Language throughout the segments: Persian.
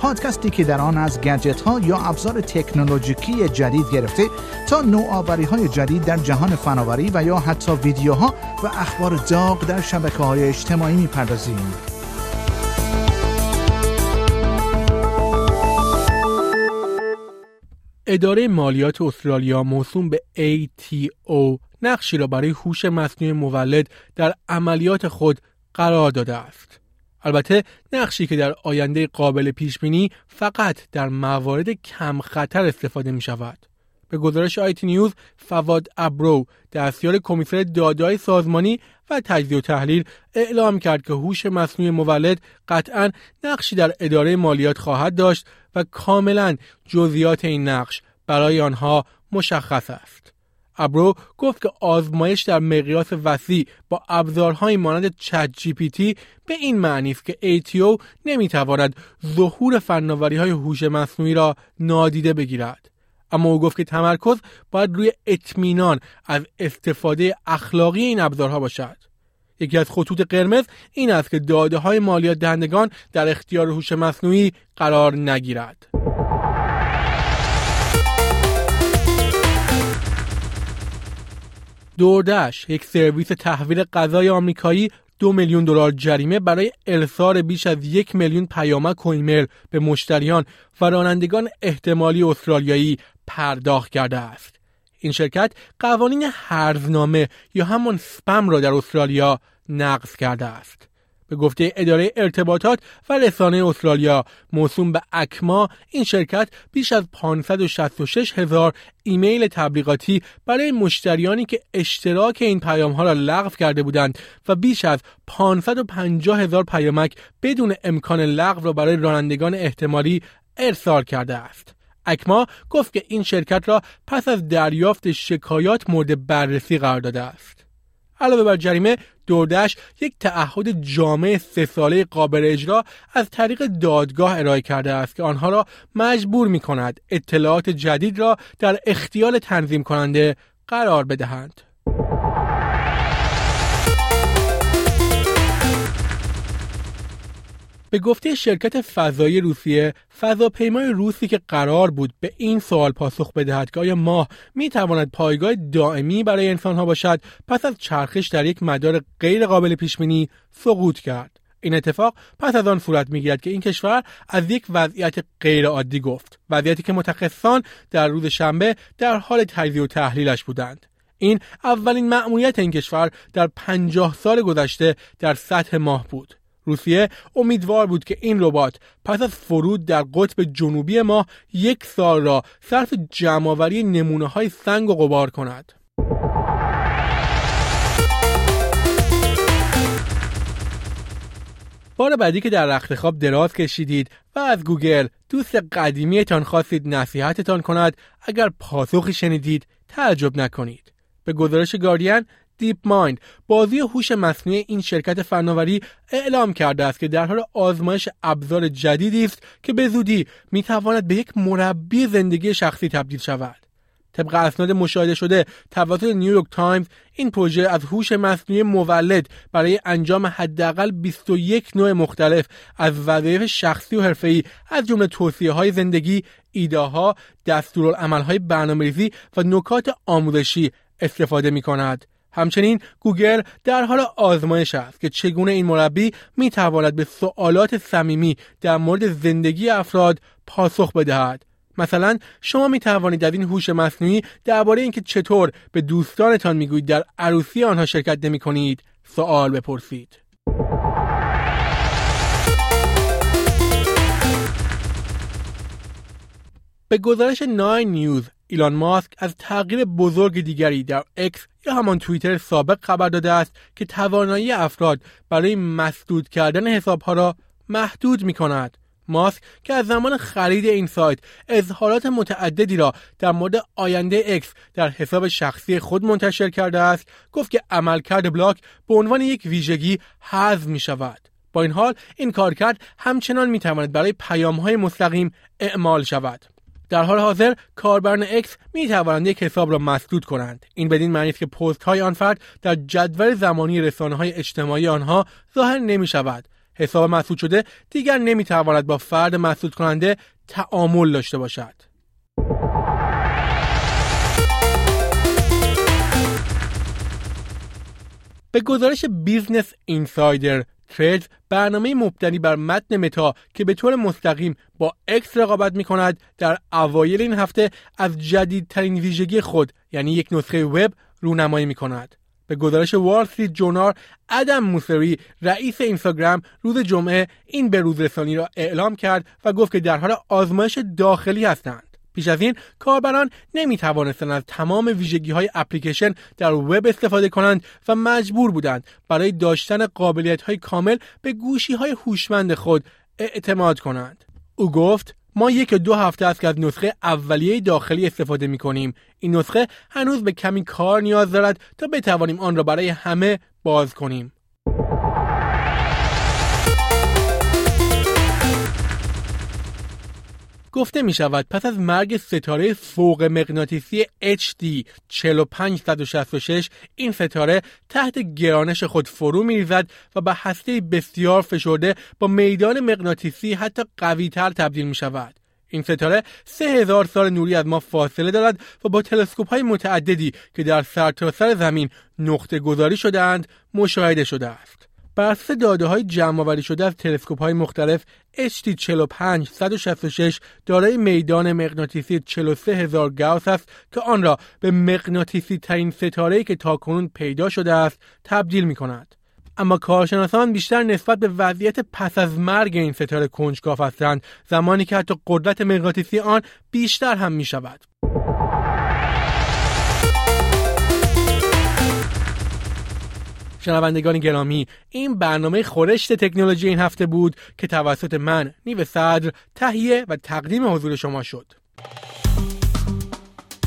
پادکستی که در آن از گجت ها یا ابزار تکنولوژیکی جدید گرفته تا نوآوری های جدید در جهان فناوری و یا حتی ویدیوها و اخبار داغ در شبکه های اجتماعی می‌پردازیم. اداره مالیات استرالیا موسوم به ATO نقشی را برای هوش مصنوعی مولد در عملیات خود قرار داده است. البته نقشی که در آینده قابل پیش بینی فقط در موارد کم خطر استفاده می شود. به گزارش آیتی نیوز فواد ابرو دستیار کمیسر دادای سازمانی و تجزیه و تحلیل اعلام کرد که هوش مصنوعی مولد قطعا نقشی در اداره مالیات خواهد داشت و کاملا جزئیات این نقش برای آنها مشخص است. ابرو گفت که آزمایش در مقیاس وسیع با ابزارهایی مانند چت جی پی تی به این معنی است که ATO نمی‌تواند ظهور فناوری های هوش مصنوعی را نادیده بگیرد. اما او گفت که تمرکز باید روی اطمینان از استفاده اخلاقی این ابزارها باشد. یکی از خطوط قرمز این است که داده های مالیات دهندگان در اختیار هوش مصنوعی قرار نگیرد. دوردش یک سرویس تحویل غذای آمریکایی دو میلیون دلار جریمه برای ارسال بیش از یک میلیون پیامک و ایمیل به مشتریان و رانندگان احتمالی استرالیایی پرداخت کرده است. این شرکت قوانین هرزنامه یا همان سپم را در استرالیا نقض کرده است. به گفته اداره ارتباطات و رسانه استرالیا موسوم به اکما این شرکت بیش از 566 هزار ایمیل تبلیغاتی برای مشتریانی که اشتراک این پیام ها را لغو کرده بودند و بیش از 550 هزار پیامک بدون امکان لغو را برای رانندگان احتمالی ارسال کرده است. اکما گفت که این شرکت را پس از دریافت شکایات مورد بررسی قرار داده است. علاوه بر جریمه دوردش یک تعهد جامع سه ساله قابل اجرا از طریق دادگاه ارائه کرده است که آنها را مجبور می کند اطلاعات جدید را در اختیار تنظیم کننده قرار بدهند. به گفته شرکت فضایی روسیه فضاپیمای روسی که قرار بود به این سوال پاسخ بدهد که آیا ماه می تواند پایگاه دائمی برای انسانها باشد پس از چرخش در یک مدار غیر قابل پیش بینی سقوط کرد. این اتفاق پس از آن صورت می‌گیرد که این کشور از یک وضعیت غیر عادی گفت وضعیتی که متخصصان در روز شنبه در حال تجزیه و تحلیلش بودند. این اولین مأموریت این کشور در پنجاه سال گذشته در سطح ماه بود. روسیه امیدوار بود که این ربات پس از فرود در قطب جنوبی ماه یک سال را صرف جمعآوری نمونه های سنگ و غبار کند. بار بعدی که در رخت خواب دراز کشیدید و از گوگل دوست قدیمیتان خواستید نصیحتتان کند اگر پاسخی شنیدید تعجب نکنید. به گزارش گاردین DeepMind بازوی هوش مصنوعی این شرکت فناوری اعلام کرده است که در حال آزمایش ابزار جدیدی است که به زودی می‌تواند به یک مربی زندگی شخصی تبدیل شود طبق اسناد مشاهده شده توسط نیویورک تایمز این پروژه از هوش مصنوعی مولد برای انجام حداقل 21 نوع مختلف از وظایف شخصی و حرفه‌ای از جمله توصیه های زندگی، ایده ها، دستورالعمل‌های برنامه‌ریزی و نکات آموزشی استفاده می کند. همچنین گوگل در حال آزمایش است که چگونه این مربی می تواند به سوالات صمیمی در مورد زندگی افراد پاسخ بدهد. مثلا شما می توانید از این هوش مصنوعی درباره اینکه چطور به دوستانتان می‌گویید در عروسی آنها شرکت نمی کنید سوال بپرسید. به گزارش Nine News ایلان ماسک از تغییر بزرگ دیگری در اکس یا همان توییتر سابق خبر داده است که توانایی افراد برای مسدود کردن حسابها را محدود می کند. ماسک که از زمان خرید این سایت اظهارات متعددی را در مورد آینده اکس در حساب شخصی خود منتشر کرده است گفت که عملکرد block به عنوان یک ویژگی حذف می شود با این حال این کارکرد همچنان می تواند برای پیام های مستقیم اعمال شود در حال حاضر کاربران اکس می توانند یک حساب را مسدود کنند. این بدین معنی است که پست های آن فرد در جدول زمانی رسانه های اجتماعی آنها ظاهر نمی شود حساب مسدود شده دیگر نمی تواند با فرد مسدود کننده تعامل داشته باشد. به گزارش بیزنس اینسایدر Threads برنامه مبتنی بر متن متا که به طور مستقیم با اکس رقابت می کند در اوایل این هفته از جدیدترین ویژگی خود یعنی یک نسخه وب رونمایی می کند. به گزارش وال استریت جورنال ادم موسری رئیس اینستاگرام روز جمعه این روز رسانی را اعلام کرد و گفت که در حال آزمایش داخلی هستند پیش از این کاربران نمی توانستند از تمام ویژگی های اپلیکیشن در وب استفاده کنند و مجبور بودند برای داشتن قابلیت های کامل به گوشی های هوشمند خود اعتماد کنند. او گفت ما یک دو هفته است که از نسخه اولیه داخلی استفاده می کنیم. این نسخه هنوز به کمی کار نیاز دارد تا بتوانیم آن را برای همه باز کنیم. گفته می شود پس از مرگ ستاره فوق مغناطیسی HD 4566 این ستاره تحت گرانش خود فرو می ریزد و به هسته بسیار فشرده با میدان مغناطیسی حتی قویتر تبدیل می شود. این ستاره سه هزار سال نوری از ما فاصله دارد و با تلسکوپ های متعددی که در سرتاسر سر زمین نقطه گذاری شدهاند مشاهده شده است. بر اساس داده های جمع آوری شده از تلسکوپ های مختلف HT 45 166 دارای میدان مغناطیسی 43 هزار گاوس است که آن را به مغناطیسی ترین ستاره که تاکنون پیدا شده است تبدیل می کند. اما کارشناسان بیشتر نسبت به وضعیت پس از مرگ این ستاره کنجکاو هستند زمانی که حتی قدرت مغناطیسی آن بیشتر هم می شود. شنوندگان گرامی این برنامه خورشت تکنولوژی این هفته بود که توسط من نیو صدر تهیه و تقدیم حضور شما شد.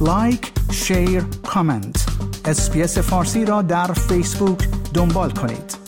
like، share، comment اسپیس فارسی را در فیسبوک دنبال کنید.